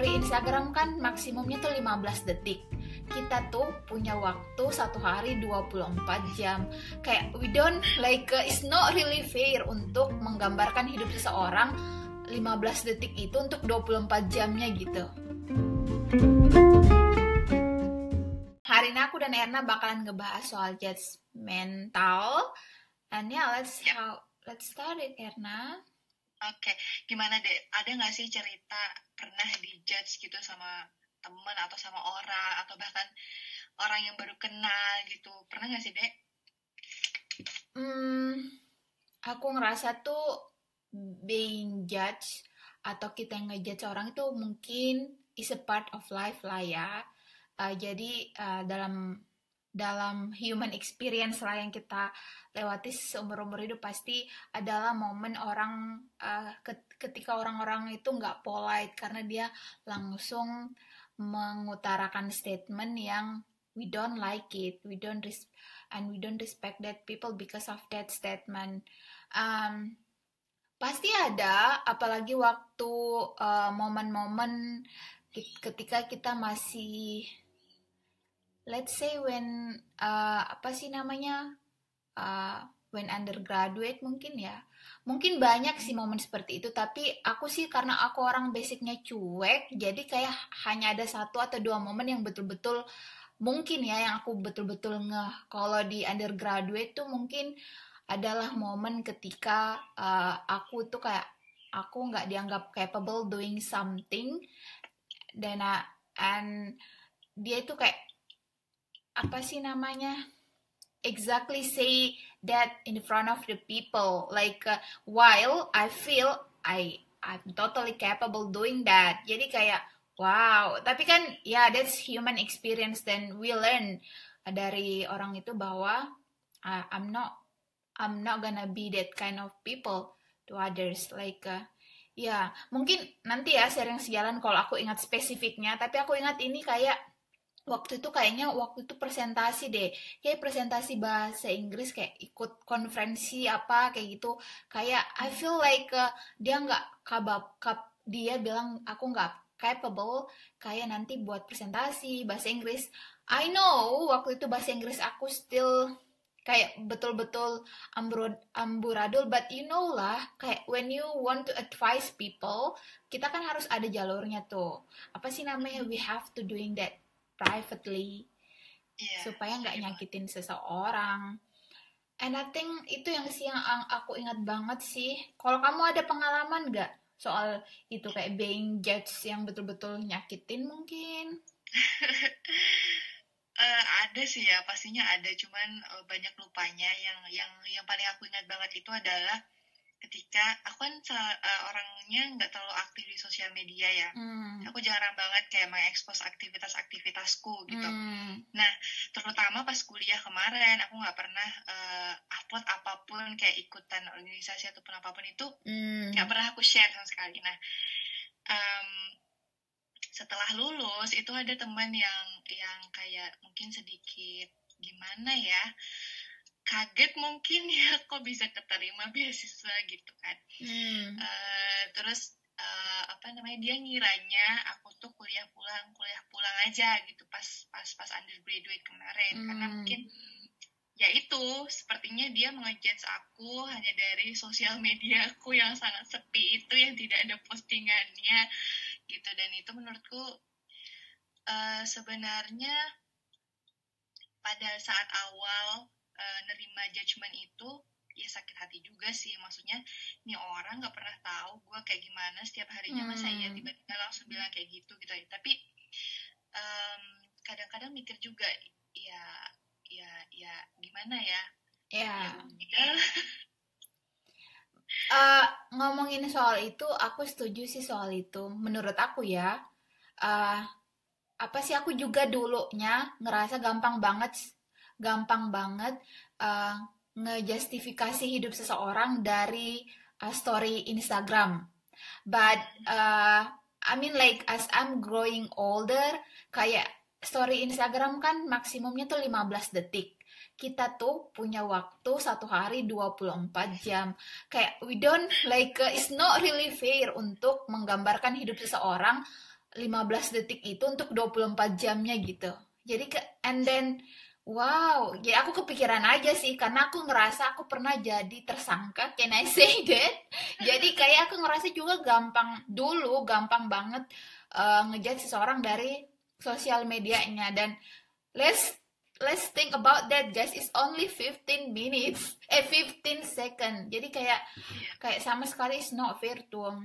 story Instagram kan maksimumnya tuh 15 detik. Kita tuh punya waktu satu hari 24 jam. Kayak we don't like uh, it's not really fair untuk menggambarkan hidup seseorang 15 detik itu untuk 24 jamnya gitu. Hari ini aku dan Erna bakalan ngebahas soal mental. And yeah let's how let's start it Erna Oke, gimana deh? Ada nggak sih cerita pernah dijudge gitu sama temen atau sama orang atau bahkan orang yang baru kenal gitu pernah nggak sih dek? Hmm, aku ngerasa tuh being judged atau kita yang ngejudge orang itu mungkin is a part of life lah ya. Uh, jadi uh, dalam dalam human experience lah yang kita lewati seumur-umur hidup pasti adalah momen orang uh, ketika orang-orang itu nggak polite karena dia langsung mengutarakan statement yang we don't like it, we don't res and we don't respect that people because of that statement. Um, pasti ada, apalagi waktu uh, momen-momen uh, ketika kita masih, let's say when uh, apa sih namanya, uh, when undergraduate mungkin ya, mungkin banyak sih momen seperti itu tapi aku sih karena aku orang basicnya cuek jadi kayak hanya ada satu atau dua momen yang betul-betul mungkin ya yang aku betul-betul ngeh. Kalau di undergraduate tuh mungkin adalah momen ketika uh, aku tuh kayak aku nggak dianggap capable doing something dan uh, and dia itu kayak apa sih namanya? Exactly say that in front of the people. Like uh, while I feel I I'm totally capable doing that. Jadi kayak wow. Tapi kan ya yeah, that's human experience then we learn dari orang itu bahwa uh, I'm not I'm not gonna be that kind of people to others. Like uh, ya yeah, mungkin nanti ya sering sejalan kalau aku ingat spesifiknya tapi aku ingat ini kayak waktu itu kayaknya waktu itu presentasi deh. Kayak presentasi bahasa Inggris kayak ikut konferensi apa kayak gitu. Kayak I feel like uh, dia nggak kabab kap dia bilang aku nggak capable kayak nanti buat presentasi bahasa Inggris. I know waktu itu bahasa Inggris aku still kayak betul-betul amburadul but you know lah kayak when you want to advise people kita kan harus ada jalurnya tuh. Apa sih namanya? We have to doing that privately yeah, supaya nggak nyakitin seseorang. And I think itu yang sih yang aku ingat banget sih. Kalau kamu ada pengalaman nggak soal itu kayak being judged yang betul-betul nyakitin mungkin? uh, ada sih ya, pastinya ada. Cuman uh, banyak lupanya. Yang yang yang paling aku ingat banget itu adalah ketika aku kan uh, orangnya nggak terlalu aktif di sosial media ya hmm. aku jarang banget kayak mengekspos aktivitas-aktivitasku gitu hmm. nah terutama pas kuliah kemarin aku nggak pernah uh, upload apa pun kayak ikutan organisasi ataupun apa pun itu hmm. nggak hmm. pernah aku share sama sekali nah um, setelah lulus itu ada teman yang yang kayak mungkin sedikit gimana ya kaget mungkin ya kok bisa keterima beasiswa gitu kan hmm. uh, terus uh, apa namanya dia ngiranya aku tuh kuliah pulang kuliah pulang aja gitu pas pas pas undergraduate kemarin hmm. karena mungkin ya itu sepertinya dia mengejudge aku hanya dari sosial media aku yang sangat sepi itu yang tidak ada postingannya gitu dan itu menurutku uh, sebenarnya pada saat awal uh, nerima judgement itu ya sakit hati juga sih. Maksudnya ini orang nggak pernah tahu gue kayak gimana. Setiap harinya hmm. masa ya tiba-tiba langsung bilang kayak gitu gitu ya tapi kadang-kadang um, mikir juga ya ya ya gimana ya? Ya, ya uh, ngomongin soal itu aku setuju sih soal itu. Menurut aku ya uh, apa sih aku juga dulunya ngerasa gampang banget gampang banget uh, ngejustifikasi hidup seseorang dari uh, story Instagram. But uh, I mean like as I'm growing older, kayak story Instagram kan maksimumnya tuh 15 detik. Kita tuh punya waktu satu hari 24 jam. Kayak we don't like uh, it's not really fair untuk menggambarkan hidup seseorang 15 detik itu untuk 24 jamnya gitu. Jadi ke and then wow, ya aku kepikiran aja sih karena aku ngerasa aku pernah jadi tersangka, can I say that? jadi kayak aku ngerasa juga gampang dulu gampang banget uh, ngejudge seseorang dari sosial medianya. Dan let's let's think about that guys. It's only 15 minutes eh 15 second. Jadi kayak kayak sama sekali is not fair to uh,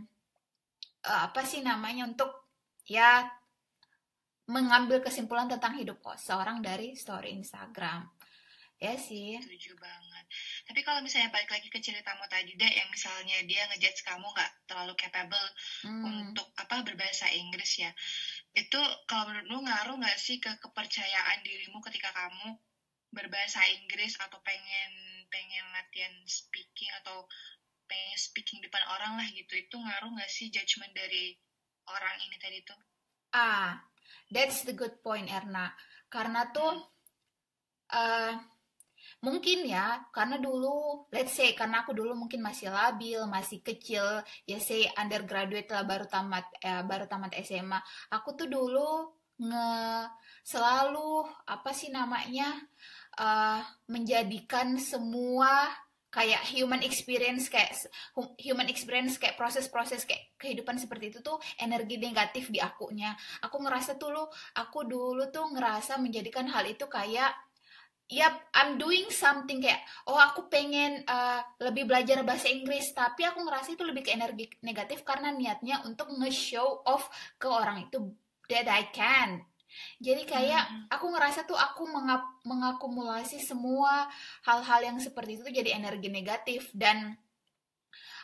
apa sih namanya untuk ya mengambil kesimpulan tentang hidup seorang dari story Instagram. Ya sih. Setuju banget. Tapi kalau misalnya balik lagi ke ceritamu tadi deh, yang misalnya dia ngejudge kamu nggak terlalu capable hmm. untuk apa berbahasa Inggris ya, itu kalau menurut lu ngaruh nggak sih ke kepercayaan dirimu ketika kamu berbahasa Inggris atau pengen pengen latihan speaking atau pengen speaking depan orang lah gitu, itu ngaruh nggak sih judgement dari orang ini tadi tuh? Ah, that's the good point Erna. Karena tuh uh, mungkin ya, karena dulu let's say karena aku dulu mungkin masih labil, masih kecil, ya say undergraduate lah baru tamat eh, baru tamat SMA. Aku tuh dulu nge selalu apa sih namanya uh, menjadikan semua kayak human experience kayak human experience kayak proses-proses kayak kehidupan seperti itu tuh energi negatif di akunya. Aku ngerasa tuh lu aku dulu tuh ngerasa menjadikan hal itu kayak Yap, I'm doing something kayak oh aku pengen uh, lebih belajar bahasa Inggris. Tapi aku ngerasa itu lebih ke energi negatif karena niatnya untuk nge-show off ke orang itu that I can jadi kayak hmm. aku ngerasa tuh aku mengap mengakumulasi semua hal-hal yang seperti itu jadi energi negatif dan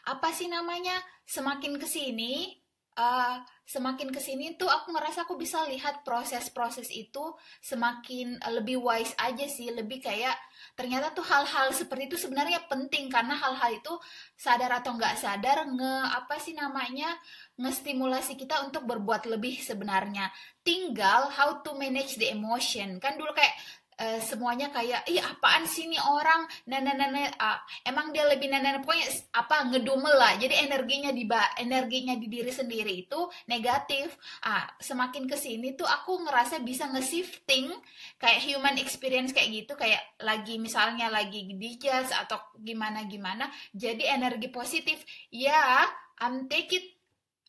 apa sih namanya semakin ke sini uh, semakin ke sini tuh aku ngerasa aku bisa lihat proses-proses itu semakin lebih wise aja sih lebih kayak ternyata tuh hal-hal seperti itu sebenarnya penting karena hal-hal itu sadar atau nggak sadar nge apa sih namanya ngestimulasi kita untuk berbuat lebih sebenarnya. Tinggal how to manage the emotion. Kan dulu kayak Uh, semuanya kayak ih apaan sih nih orang? Nah nah, uh, emang dia lebih nah, pokoknya apa ngedumel lah. Jadi energinya di energinya di diri sendiri itu negatif. Ah semakin ke sini tuh aku ngerasa bisa nge-shifting kayak human experience kayak gitu. Kayak lagi misalnya lagi dijudge atau gimana gimana jadi energi positif. Ya I'm take it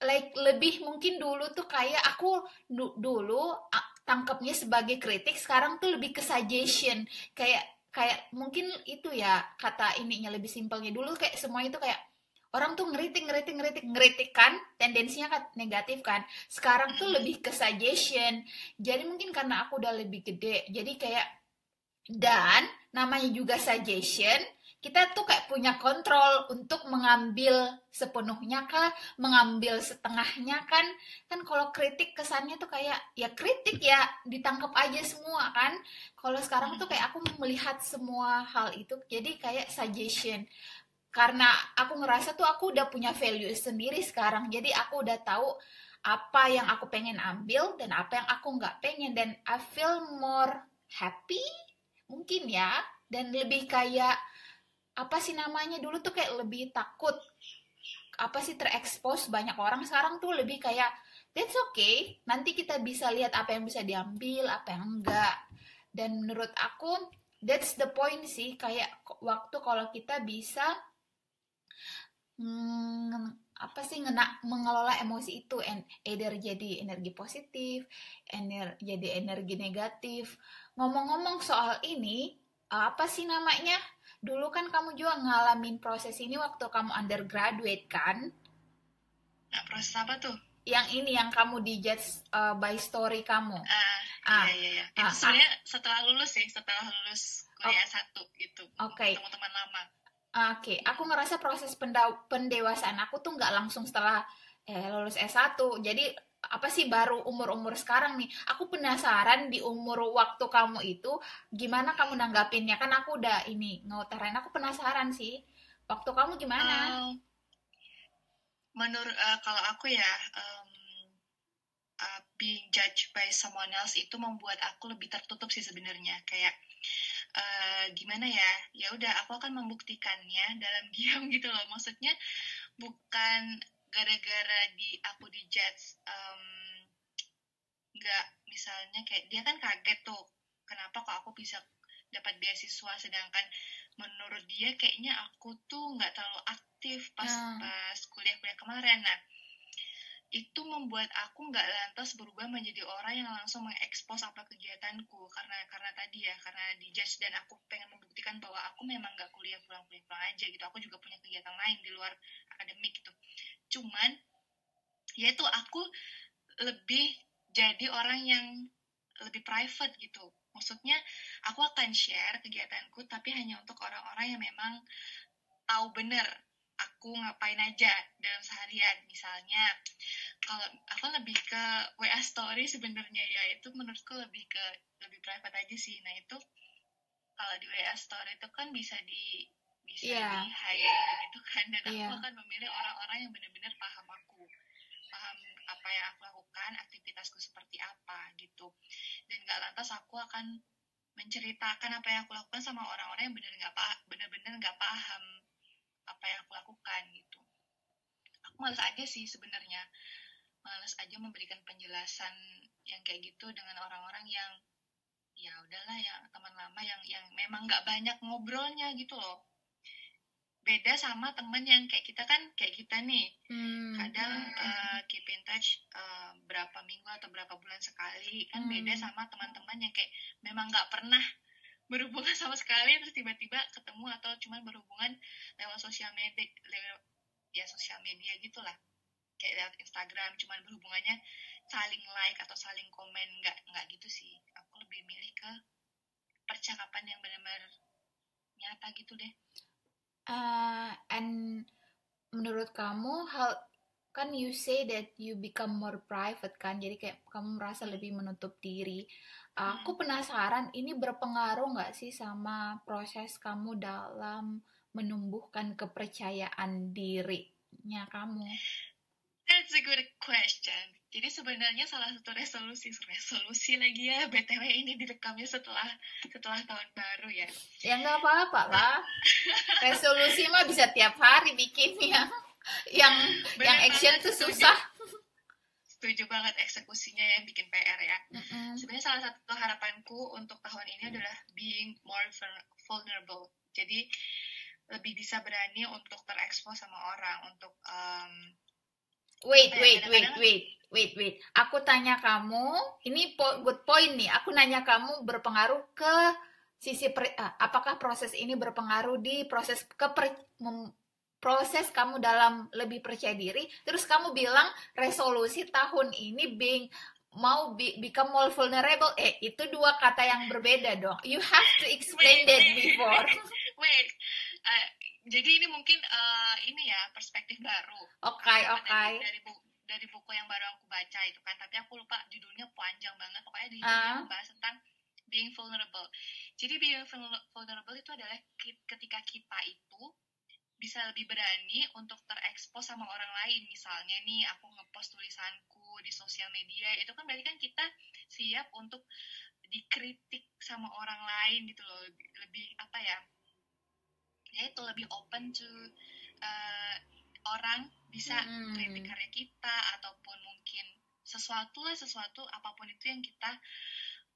like lebih mungkin dulu tuh kayak aku du dulu tangkapnya sebagai kritik sekarang tuh lebih ke suggestion. Kayak kayak mungkin itu ya kata ininya lebih simpelnya. Dulu kayak semua itu kayak orang tuh ngeritik ngeritik ngeritik ngeritik kan tendensinya kan negatif kan. Sekarang tuh lebih ke suggestion. Jadi mungkin karena aku udah lebih gede jadi kayak dan namanya juga suggestion kita tuh kayak punya kontrol untuk mengambil sepenuhnya kah, mengambil setengahnya kan, kan kalau kritik kesannya tuh kayak ya kritik ya ditangkap aja semua kan. Kalau sekarang tuh kayak aku melihat semua hal itu jadi kayak suggestion. Karena aku ngerasa tuh aku udah punya value sendiri sekarang, jadi aku udah tahu apa yang aku pengen ambil dan apa yang aku nggak pengen dan I feel more happy mungkin ya dan lebih kayak apa sih namanya? Dulu tuh kayak lebih takut apa sih terekspos banyak orang. Sekarang tuh lebih kayak that's okay. Nanti kita bisa lihat apa yang bisa diambil apa yang enggak. Dan menurut aku that's the point sih. Kayak waktu kalau kita bisa hmm, apa sih ngena mengelola emosi itu and either jadi energi positif ener jadi energi negatif. Ngomong-ngomong soal ini apa sih namanya dulu kan kamu juga ngalamin proses ini waktu kamu undergraduate kan? Nah, proses apa tuh? Yang ini yang kamu di judge uh, by story kamu. Uh, ah, iya iya iya. Itu uh, sebenarnya uh, setelah lulus sih, setelah lulus kuliah oh, satu gitu. Oke. Okay. Teman-teman lama. Oke, okay. aku ngerasa proses pendewasaan aku tuh nggak langsung setelah eh, lulus S1. Jadi apa sih baru umur-umur sekarang nih? Aku penasaran di umur waktu kamu itu gimana kamu nanggapinnya? Kan aku udah ini ngutarain aku penasaran sih waktu kamu gimana? Uh, menurut uh, kalau aku ya um, uh, being judged by someone else itu membuat aku lebih tertutup sih sebenarnya. Kayak uh, gimana ya? Ya udah aku akan membuktikannya dalam diam gitu loh. Maksudnya bukan gara-gara di aku di judge um, nggak misalnya kayak dia kan kaget tuh kenapa kok aku bisa dapat beasiswa sedangkan menurut dia kayaknya aku tuh nggak terlalu aktif pas hmm. pas kuliah-kuliah kemarin. Nah itu membuat aku nggak lantas berubah menjadi orang yang langsung mengekspos apa kegiatanku karena karena tadi ya karena dijudge dan aku pengen membuktikan bahwa aku memang nggak kuliah pulang kuliah pulang aja gitu. Aku juga punya kegiatan lain di luar akademik gitu cuman ya itu aku lebih jadi orang yang lebih private gitu. Maksudnya aku akan share kegiatanku tapi hanya untuk orang-orang yang memang tahu bener aku ngapain aja dalam seharian. Misalnya kalau aku lebih ke WA story sebenarnya ya itu menurutku lebih ke lebih private aja sih. Nah itu kalau di WA story itu kan bisa di bisa yeah. di hide gitu kan. Dan yeah. aku akan memilih orang-orang yang benar-benar paham aku. Paham apa yang aku lakukan aktivitasku seperti apa gitu. Dan gak lantas aku akan menceritakan apa yang aku lakukan sama orang-orang yang benar nggak paham benar-benar nggak paham apa yang aku lakukan gitu. Aku males aja sih sebenarnya. Males aja memberikan penjelasan yang kayak gitu dengan orang-orang yang ya udahlah ya teman lama yang yang memang nggak banyak ngobrolnya gitu loh beda sama temen yang kayak kita kan kayak kita nih. Hmm. kadang uh, keep in touch uh, berapa minggu atau berapa bulan sekali. Kan hmm. beda sama teman-teman yang kayak memang nggak pernah berhubungan sama sekali terus tiba-tiba ketemu atau cuma berhubungan lewat sosial media lewat ya sosial media gitulah kayak lewat Instagram cuma berhubungannya saling like atau saling komen nggak nggak gitu sih. Aku lebih milih ke percakapan yang benar-benar nyata gitu deh uh, and menurut kamu hal kan you say that you become more private kan jadi kayak kamu merasa lebih menutup diri Aku penasaran ini berpengaruh nggak sih sama proses kamu dalam menumbuhkan kepercayaan dirinya kamu? That's a good question. Jadi sebenarnya salah satu resolusi resolusi lagi ya btw ini direkamnya setelah setelah tahun baru ya. Ya nggak apa-apa lah. resolusi mah bisa tiap hari bikinnya. Yang Bener yang action tuh susah setuju banget eksekusinya yang bikin PR ya. Mm-hmm. Sebenarnya salah satu harapanku untuk tahun ini adalah being more vulnerable. Jadi lebih bisa berani untuk terekspos sama orang, untuk um, wait, wait, wait, wait, wait, wait. Aku tanya kamu, ini po good point nih. Aku nanya kamu berpengaruh ke sisi per, uh, apakah proses ini berpengaruh di proses keper, mem, proses kamu dalam lebih percaya diri? Terus kamu bilang resolusi tahun ini being mau be, become more vulnerable. Eh itu dua kata yang berbeda dong. You have to explain that before. Wait uh, jadi ini mungkin uh, ini ya perspektif baru. Oke okay, oke. okay. dari, dari buku dari buku yang baru aku baca itu kan tapi aku lupa judulnya panjang banget. Pokoknya di uh. membahas tentang being vulnerable. Jadi being vulnerable itu adalah ketika kita itu bisa lebih berani untuk terekspos sama orang lain. Misalnya nih aku ngepost tulisanku di sosial media itu kan berarti kan kita siap untuk dikritik sama orang lain gitu loh. Lebih, lebih apa ya ya itu lebih open to uh, orang bisa hmm. kritik karya kita ataupun mungkin sesuatu lah sesuatu apa pun itu yang kita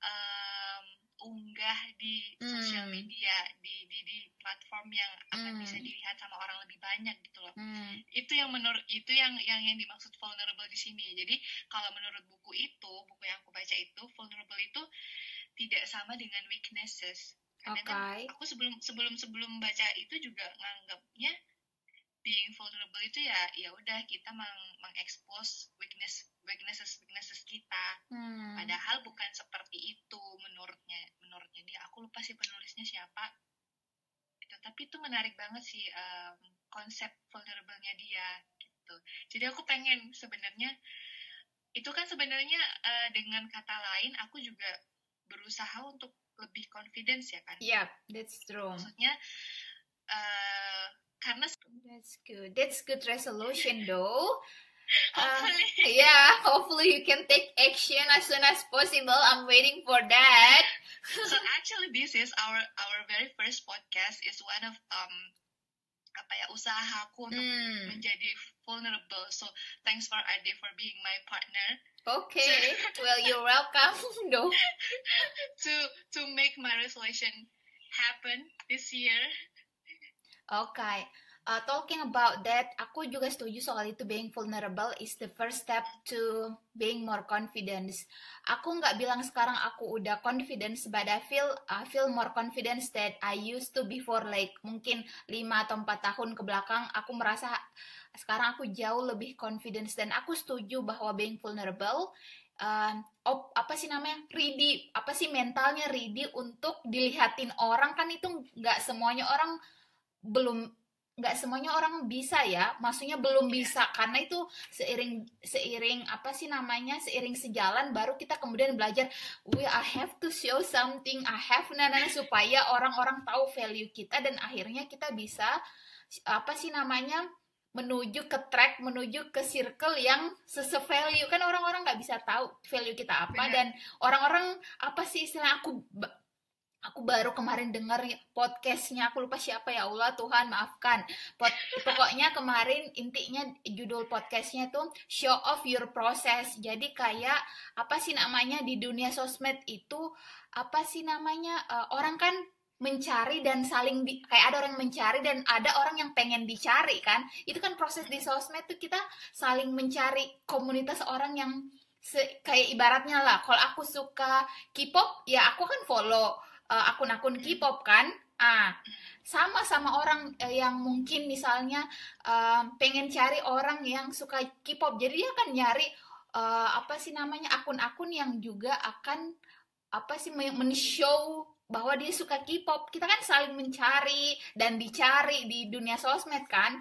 um, unggah di hmm. sosial media di, di di platform yang akan hmm. bisa dilihat sama orang lebih banyak gitu loh hmm. itu yang menurut itu yang yang yang dimaksud vulnerable di sini jadi kalau menurut buku itu buku yang aku baca itu vulnerable itu tidak sama dengan weaknesses karena okay. aku sebelum sebelum sebelum baca itu juga nganggapnya being vulnerable itu ya ya udah kita meng mengekspos weakness weaknesses weaknesses kita hmm. padahal bukan seperti itu menurutnya menurutnya dia aku lupa sih penulisnya siapa itu tapi itu menarik banget sih um, konsep vulnerable-nya dia gitu jadi aku pengen sebenarnya itu kan sebenarnya uh, dengan kata lain aku juga berusaha untuk lebih confidence ya kan yeah that's true maksudnya uh, karena that's good that's good resolution though hopefully. Uh, yeah, hopefully you can take action as soon as possible. I'm waiting for that. so actually, this is our our very first podcast. is one of um apa ya usahaku untuk hmm. menjadi vulnerable. So thanks for Ade for being my partner. Okay, well you're welcome, though. to to make my resolution happen this year. Okay. Uh, talking about that, aku juga setuju soal itu being vulnerable is the first step to being more confidence. Aku nggak bilang sekarang aku udah confidence, but I feel I feel more confidence that I used to before like mungkin 5 atau 4 tahun ke belakang aku merasa sekarang aku jauh lebih confidence dan aku setuju bahwa being vulnerable uh, op, apa sih namanya ready apa sih mentalnya ready untuk dilihatin orang kan itu nggak semuanya orang belum nggak semuanya orang bisa ya. Maksudnya belum bisa karena itu seiring seiring apa sih namanya seiring sejalan baru kita kemudian belajar we I have to show something I have nana supaya orang-orang tahu value kita dan akhirnya kita bisa apa sih namanya menuju ke track menuju ke circle yang sese value kan orang-orang nggak bisa tahu value kita apa dan orang-orang apa sih istilah aku aku baru kemarin dengar podcastnya aku lupa siapa ya Allah Tuhan maafkan. Pot, pokoknya kemarin intinya judul podcastnya tuh show off your process. Jadi kayak apa sih namanya di dunia sosmed itu apa sih namanya uh, orang kan mencari dan saling di, kayak ada orang mencari dan ada orang yang pengen dicari kan? Itu kan proses di sosmed tuh kita saling mencari komunitas orang yang se, kayak ibaratnya lah kalau aku suka K-pop ya aku kan follow uh, akun-akun K-pop kan? Ah sama sama orang uh, yang mungkin misalnya uh, pengen cari orang yang suka K-pop. Jadi dia akan nyari uh, apa sih namanya akun-akun yang juga akan apa sih men-show bahwa dia suka K-pop. Kita kan saling mencari dan dicari di dunia sosmed kan?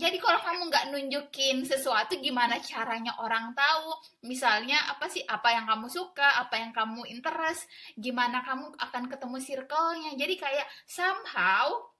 Jadi kalau kamu nggak nunjukin sesuatu gimana caranya orang tahu? Misalnya apa sih? Apa yang kamu suka? Apa yang kamu interest? Gimana kamu akan ketemu circle-nya? Jadi kayak somehow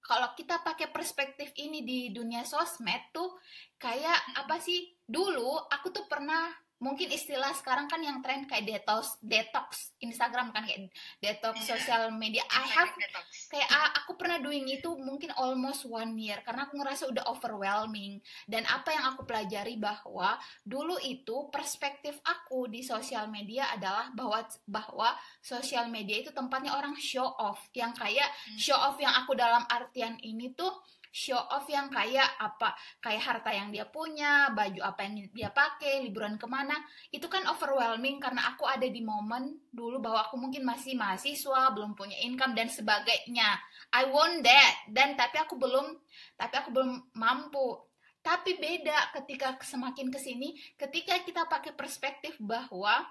kalau kita pakai perspektif ini di dunia sosmed tuh kayak apa sih? Dulu aku tuh pernah mungkin istilah sekarang kan yang tren kayak detox detox Instagram kan kayak detox yeah. sosial media I have detox. kayak aku pernah doing itu mungkin almost one year karena aku ngerasa udah overwhelming dan apa yang aku pelajari bahwa dulu itu perspektif aku di sosial media adalah bahwa bahwa sosial media itu tempatnya orang show off yang kayak hmm. show off yang aku dalam artian ini tuh show off yang kayak apa kayak harta yang dia punya baju apa yang dia pakai liburan ke mana. Itu kan overwhelming karena aku ada di momen dulu bahwa aku mungkin masih mahasiswa belum punya income dan sebagainya. I want that. Dan tapi aku belum tapi aku belum mampu. Tapi beda ketika semakin ke sini ketika kita pakai perspektif bahwa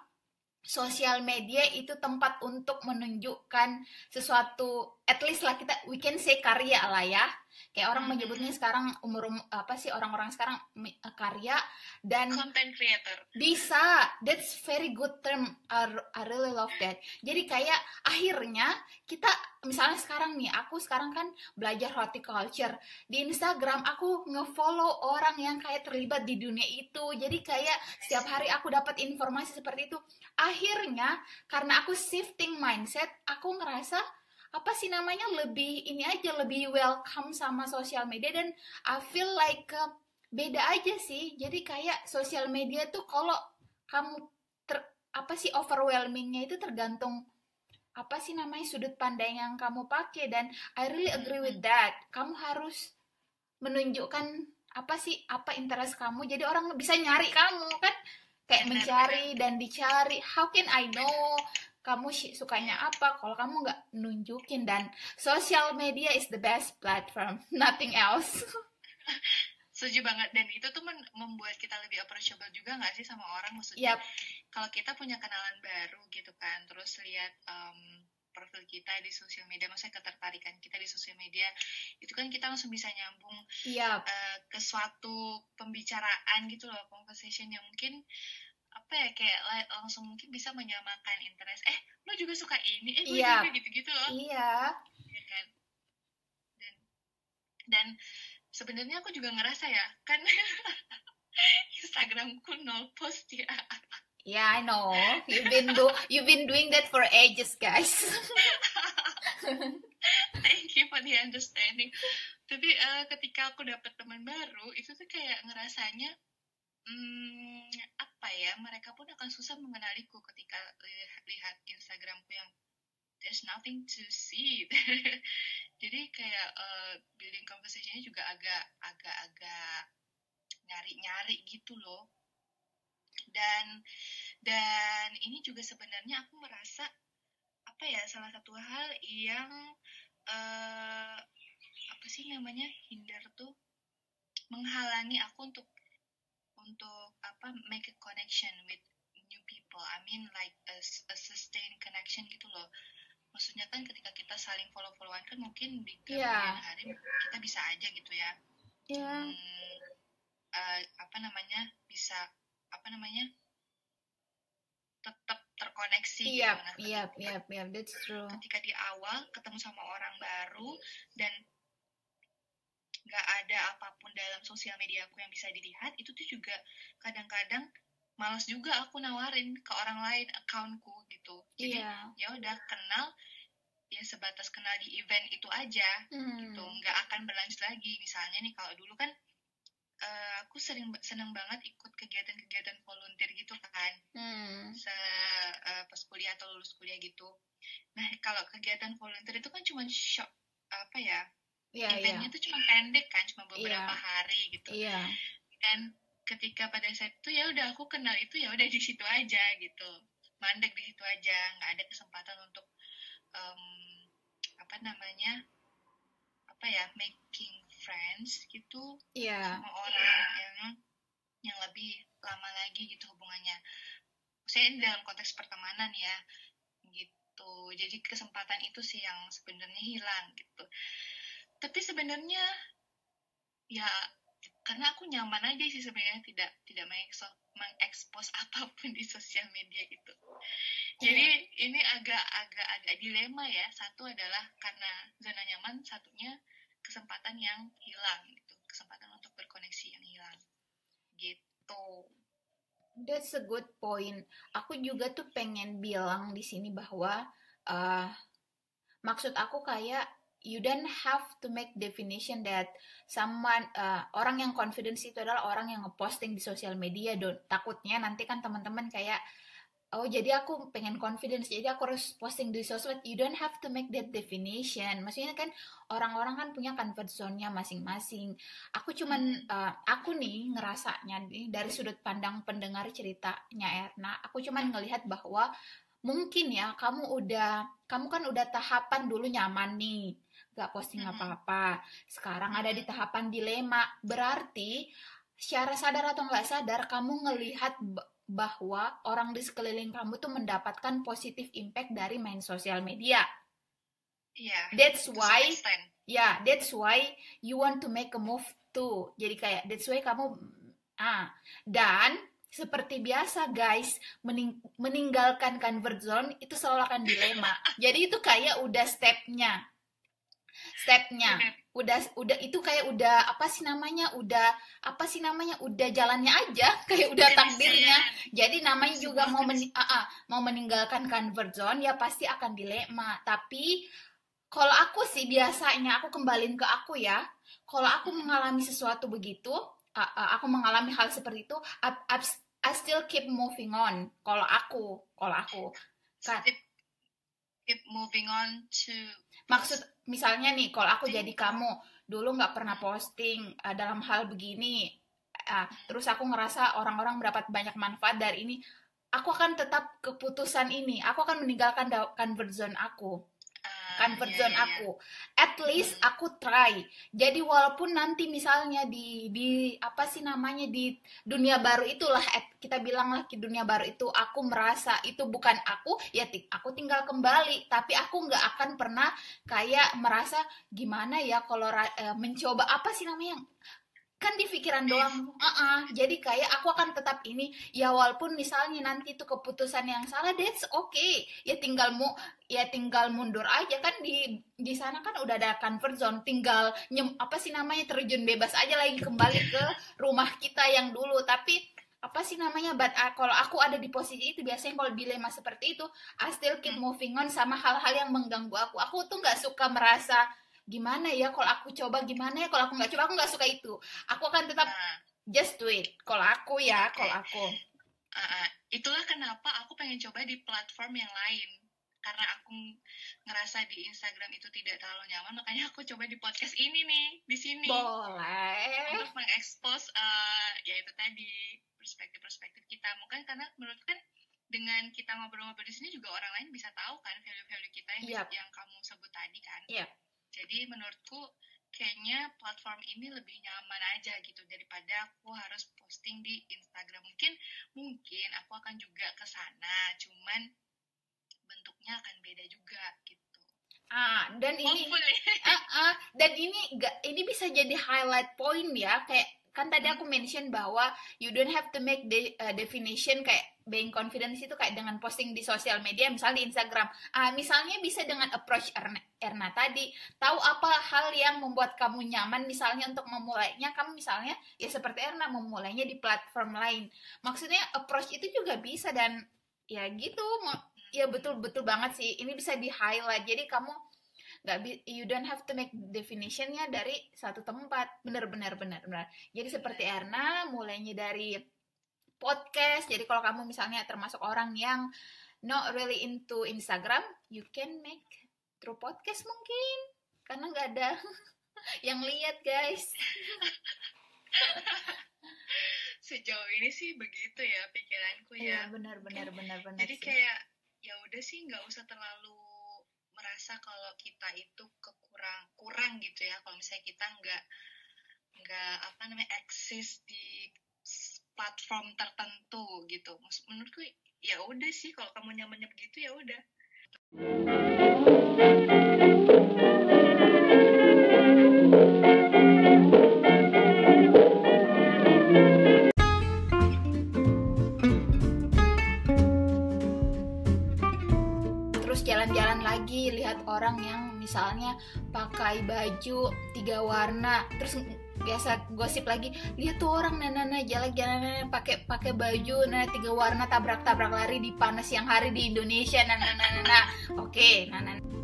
sosial media itu tempat untuk menunjukkan sesuatu at least lah kita we can say karya lah ya kayak orang hmm. menyebutnya sekarang umur um, apa sih orang-orang sekarang uh, karya dan content creator. Bisa. That's very good term. I, I really love that. Jadi kayak akhirnya kita misalnya sekarang nih aku sekarang kan belajar horticulture. Di Instagram aku ngefollow orang yang kayak terlibat di dunia itu. Jadi kayak setiap hari aku dapat informasi seperti itu. Akhirnya karena aku shifting mindset aku ngerasa apa sih namanya lebih ini aja lebih welcome sama sosial media dan I feel like uh, beda aja sih. Jadi kayak sosial media tuh kalau kamu ter, apa sih overwhelmingnya itu tergantung apa sih namanya sudut pandang yang kamu pakai dan I really agree with that. Kamu harus menunjukkan apa sih apa interest kamu. Jadi orang bisa nyari kamu kan kayak mencari dan dicari. How can I know kamu sukanya apa kalau kamu nggak nunjukin dan social media is the best platform nothing else setuju banget dan itu tuh membuat kita lebih approachable juga nggak sih sama orang maksudnya yep. kalau kita punya kenalan baru gitu kan terus lihat um, profil kita di sosial media maksudnya ketertarikan kita di sosial media itu kan kita langsung bisa nyambung yep. uh, ke suatu pembicaraan gitu loh conversation yang mungkin apa ya kayak langsung mungkin bisa menyamakan interest eh lo juga suka ini eh gue yeah. juga gitu-gitu loh iya yeah. kan dan dan sebenarnya aku juga ngerasa ya kan Instagramku nol post ya Yeah, I know. You've been do you've been doing that for ages, guys. Thank you for the understanding. Tapi uh, ketika aku dapat teman baru, itu tuh kayak ngerasanya hmm, apa ya mereka pun akan susah mengenaliku ketika lihat Instagramku yang there's nothing to see. Jadi kayak uh, building conversationnya juga agak agak agak nyari nyari gitu loh. Dan dan ini juga sebenarnya aku merasa apa ya salah satu hal yang uh, apa sih namanya hindar tuh menghalangi aku untuk untuk apa make a connection with new people I mean like a, a sustained connection gitu loh maksudnya kan ketika kita saling follow followan kan mungkin di kemudian yeah. hari kita bisa aja gitu ya yeah. hmm, uh, apa namanya bisa apa namanya tetap terkoneksi yep, gitu. Nah, iya iya iya that's true. Ketika di awal ketemu sama orang baru dan nggak ada apa pun dalam sosial media aku yang bisa dilihat, itu tuh juga kadang-kadang malas juga aku nawarin ke orang lain accountku gitu jadi yeah. ya udah kenal ya sebatas kenal di event itu aja hmm. gitu nggak akan berlanjut lagi misalnya nih kalau dulu kan uh, aku sering seneng banget ikut kegiatan-kegiatan volunteer gitu kan hmm. se uh, pas kuliah atau lulus kuliah gitu nah kalau kegiatan volunteer itu kan cuma shop apa ya yeah, eventnya yeah. tuh cuma pendek kan cuma beberapa yeah. hari gitu yeah. dan ketika pada saat itu ya udah aku kenal itu ya udah di situ aja gitu mandek di situ aja nggak ada kesempatan untuk um, apa namanya apa ya making friends gitu yeah. sama orang yang yang lebih lama lagi gitu hubungannya saya ini dalam konteks pertemanan ya gitu jadi kesempatan itu sih yang sebenarnya hilang gitu tapi sebenarnya ya karena aku nyaman aja sih sebenarnya tidak tidak mengekspos, mengekspos apa pun di sosial media itu. Jadi yeah. ini agak agak agak dilema ya. Satu adalah karena zona nyaman satunya kesempatan yang hilang gitu. Kesempatan untuk berkoneksi yang hilang. Gitu. That's a good point. Aku juga tuh pengen bilang di sini bahwa uh, maksud aku kayak you don't have to make definition that someone uh, orang yang confidence itu adalah orang yang ngeposting di sosial media. Don takutnya nanti kan teman-teman kayak oh jadi aku pengen confidence jadi aku harus posting di sosmed. You don't have to make that definition. Maksudnya kan orang-orang kan punya comfort zone-nya masing-masing. Aku cuman uh, aku nih ngerasanya nih dari sudut pandang pendengar ceritanya Erna aku cuman ngelihat bahwa mungkin ya kamu udah kamu kan udah tahapan dulu nyaman nih gak posting apa-apa. Sekarang ada di tahapan dilema, berarti secara sadar atau nggak sadar kamu ngelihat bahwa orang di sekeliling kamu tuh mendapatkan positif impact dari main sosial media. Yeah, that's why, ya, yeah, that's why you want to make a move too. Jadi kayak that's why kamu ah dan seperti biasa guys mening meninggalkan convert zone itu selalu akan dilema. Jadi itu kayak udah stepnya stepnya. Udah udah itu kayak udah apa sih namanya udah apa sih namanya udah jalannya aja kayak udah takdirnya. Jadi namanya juga mau men uh, uh, mau meninggalkan convert zone ya pasti akan dilema. Tapi kalau aku sih biasanya aku kembaliin ke aku ya. Kalau aku mengalami sesuatu begitu uh, uh, aku mengalami hal seperti itu I, I, I still keep moving on. Kalau aku kalau aku kan. Keep moving on to maksud misalnya nih kalau aku jadi kamu dulu nggak pernah posting uh, dalam hal begini uh, terus aku ngerasa orang-orang mendapat banyak manfaat dari ini aku akan tetap keputusan ini aku akan meninggalkan comfort zone aku comfort yeah, zone yeah, aku. At least aku try. Jadi walaupun nanti misalnya di di apa sih namanya di dunia baru itulah kita bilang lah di dunia baru itu aku merasa itu bukan aku, ya aku tinggal kembali. Tapi aku nggak akan pernah kayak merasa gimana ya kalau uh, mencoba apa sih namanya kan di pikiran doang. Uh -uh. jadi kayak aku akan tetap ini. Ya walaupun misalnya nanti itu keputusan yang salah that's okay. Ya tinggal mu ya tinggal mundur aja. Kan di di sana kan udah ada comfort zone. Tinggal nyem apa sih namanya terjun bebas aja lagi kembali ke rumah kita yang dulu. Tapi apa sih namanya but uh, kalau aku ada di posisi itu biasanya kalau dilema seperti itu I still keep moving on sama hal-hal yang mengganggu aku. Aku tuh nggak suka merasa gimana ya kalau aku coba gimana ya kalau aku nggak coba? Aku nggak suka itu. Aku akan tetap nah. just do it. Kalau aku ya kalau aku. Uh, itulah kenapa aku pengen coba di platform yang lain. Karena aku ngerasa di Instagram itu tidak terlalu nyaman makanya aku coba di podcast ini nih di sini. Boleh. Untuk mengekspos uh, ya itu tadi perspektif-perspektif kita. Mungkin karena menurut kan dengan kita ngobrol-ngobrol di sini juga orang lain bisa tahu kan value-value kita yang yep. yang kamu sebut tadi kan. Yep. Jadi menurutku kayaknya platform ini lebih nyaman aja gitu daripada aku harus posting di Instagram. Mungkin mungkin aku akan juga ke sana cuman bentuknya akan beda juga gitu. Ah dan ini uh, uh, dan ini gak ini bisa jadi highlight point ya kayak kan tadi aku mention bahwa you don't have to make the uh, definition kayak being confident itu kayak dengan posting di sosial media misalnya di Instagram. Ah misalnya bisa dengan approach Erna, Erna tadi. Tahu apa hal yang membuat kamu nyaman misalnya untuk memulainya? Kamu misalnya ya seperti Erna memulainya di platform lain. Maksudnya approach itu juga bisa dan ya gitu ya betul betul banget sih. Ini bisa di highlight jadi kamu nggak you don't have to make definitionnya dari satu tempat. Bener bener bener bener jadi seperti Erna mulainya dari podcast jadi kalau kamu misalnya termasuk orang yang not really into Instagram you can make through podcast mungkin karena nggak ada yang lihat guys sejauh ini sih begitu ya pikiranku ya. Iya benar benar benar benar. Jadi sih. kayak ya udah sih nggak usah terlalu merasa kalau kita itu kekurang kurang gitu ya kalau misalnya kita nggak nggak apa namanya eksis di platform tertentu gitu. Menurutku ya udah sih kalau kamu nyamannya begitu ya udah. Lagi lihat orang yang misalnya pakai baju tiga warna terus biasa gosip lagi lihat tuh orang nana nana jalan-jalan pakai pakai baju nana tiga warna tabrak-tabrak lari di panas yang hari di Indonesia nana nana oke nana